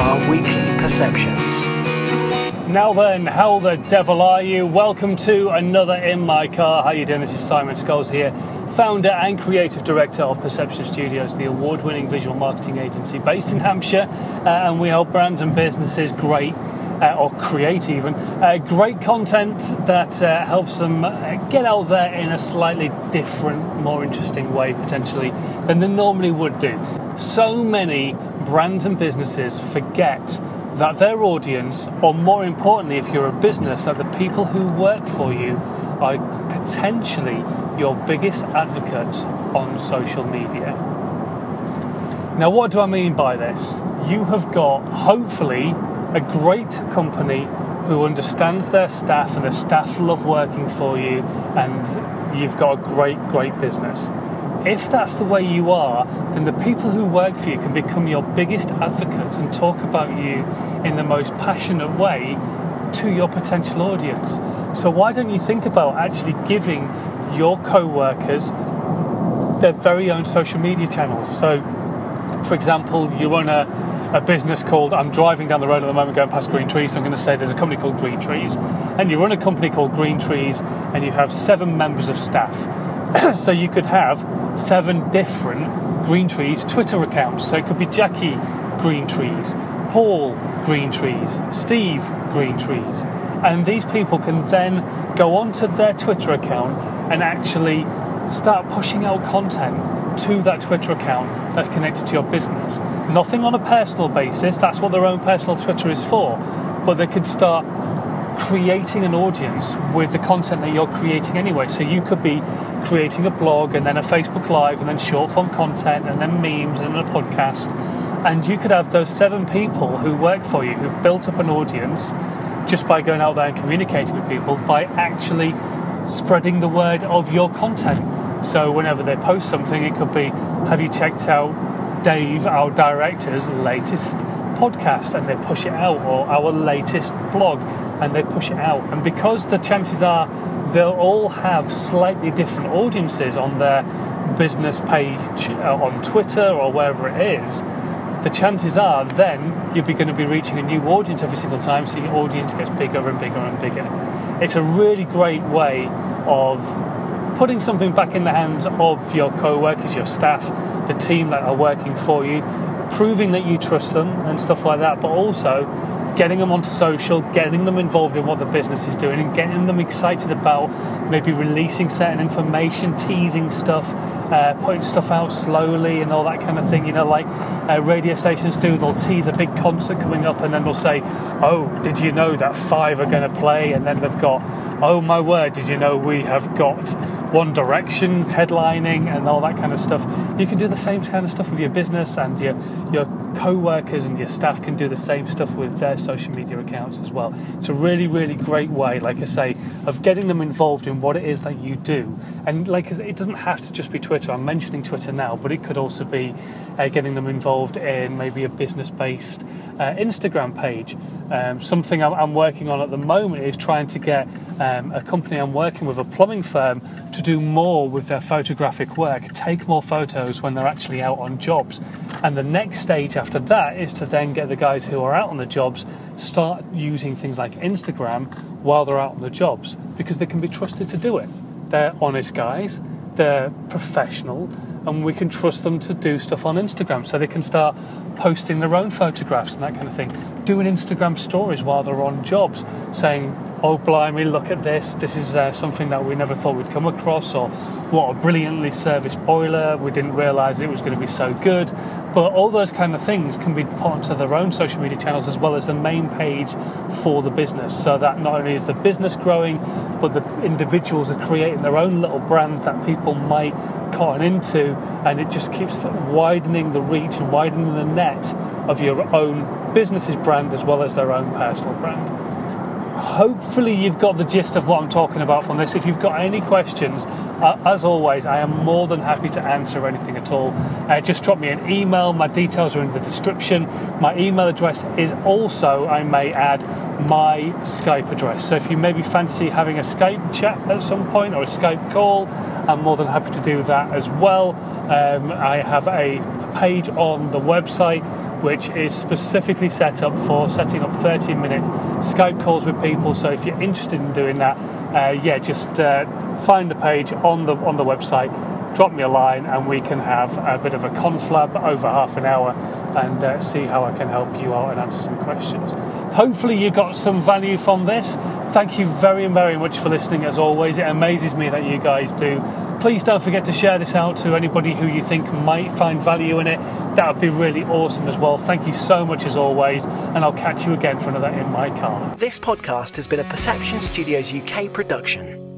our weekly perceptions. Now then, how the devil are you? Welcome to another In My Car. How you doing? This is Simon Scholes here, founder and creative director of Perception Studios, the award-winning visual marketing agency based in Hampshire, uh, and we help brands and businesses great. Uh, or create even uh, great content that uh, helps them uh, get out there in a slightly different, more interesting way potentially than they normally would do. So many brands and businesses forget that their audience, or more importantly, if you're a business, that the people who work for you are potentially your biggest advocates on social media. Now, what do I mean by this? You have got, hopefully, a great company who understands their staff and the staff love working for you, and you've got a great, great business. If that's the way you are, then the people who work for you can become your biggest advocates and talk about you in the most passionate way to your potential audience. So, why don't you think about actually giving your co workers their very own social media channels? So, for example, you run a, a business called, I'm driving down the road at the moment going past Green Trees, so I'm going to say there's a company called Green Trees, and you run a company called Green Trees, and you have seven members of staff. so, you could have seven different Green Trees Twitter accounts. So, it could be Jackie Green Trees, Paul Green Trees, Steve Green Trees. And these people can then go onto their Twitter account and actually start pushing out content to that Twitter account that's connected to your business. Nothing on a personal basis, that's what their own personal Twitter is for, but they can start creating an audience with the content that you're creating anyway. So you could be creating a blog and then a Facebook Live and then short form content and then memes and a podcast. And you could have those seven people who work for you who've built up an audience just by going out there and communicating with people by actually spreading the word of your content. So whenever they post something, it could be, have you checked out Dave, our director's latest podcast, and they push it out, or our latest blog, and they push it out. And because the chances are they'll all have slightly different audiences on their business page uh, on Twitter or wherever it is, the chances are then you'll be going to be reaching a new audience every single time, so your audience gets bigger and bigger and bigger. It's a really great way of putting something back in the hands of your co workers, your staff, the team that are working for you, proving that you trust them and stuff like that, but also getting them onto social, getting them involved in what the business is doing, and getting them excited about maybe releasing certain information, teasing stuff, uh, putting stuff out slowly, and all that kind of thing. You know, like uh, radio stations do, they'll tease a big concert coming up, and then they'll say, Oh, did you know that five are going to play? And then they've got, Oh my word, did you know we have got one Direction headlining and all that kind of stuff. You can do the same kind of stuff with your business, and your your co-workers and your staff can do the same stuff with their social media accounts as well. It's a really, really great way, like I say, of getting them involved in what it is that you do. And like it doesn't have to just be Twitter. I'm mentioning Twitter now, but it could also be uh, getting them involved in maybe a business-based uh, Instagram page. Um, something I'm, working on at the moment is trying to get um, a company I'm working with, a plumbing firm, to do more with their photographic work, take more photos when they're actually out on jobs. And the next stage after that is to then get the guys who are out on the jobs start using things like Instagram while they're out on the jobs because they can be trusted to do it. They're honest guys, they're professional, and we can trust them to do stuff on Instagram so they can start posting their own photographs and that kind of thing. Doing Instagram stories while they're on jobs, saying, oh blimey, look at this, this is uh, something that we never thought we'd come across, or what a brilliantly serviced boiler, we didn't realise it was going to be so good. But all those kind of things can be put onto their own social media channels as well as the main page for the business, so that not only is the business growing, but the individuals are creating their own little brand that people might cotton into, and it just keeps widening the reach and widening the net of your own business's brand as well as their own personal brand hopefully you've got the gist of what I'm talking about from this. If you've got any questions, uh, as always, I am more than happy to answer anything at all. Uh, just drop me an email. My details are in the description. My email address is also, I may add, my Skype address. So if you maybe fancy having a Skype chat at some point or a Skype call, I'm more than happy to do that as well. Um, I have a page on the website which is specifically set up for setting up 30 minute Skype calls with people. So if you're interested in doing that, uh, yeah, just uh, find the page on the on the website, drop me a line, and we can have a bit of a conflab over half an hour and uh, see how I can help you out and answer some questions. Hopefully, you got some value from this. Thank you very, very much for listening. As always, it amazes me that you guys do. Please don't forget to share this out to anybody who you think might find value in it. That would be really awesome as well. Thank you so much as always, and I'll catch you again for another In My Car. This podcast has been a Perception Studios UK production.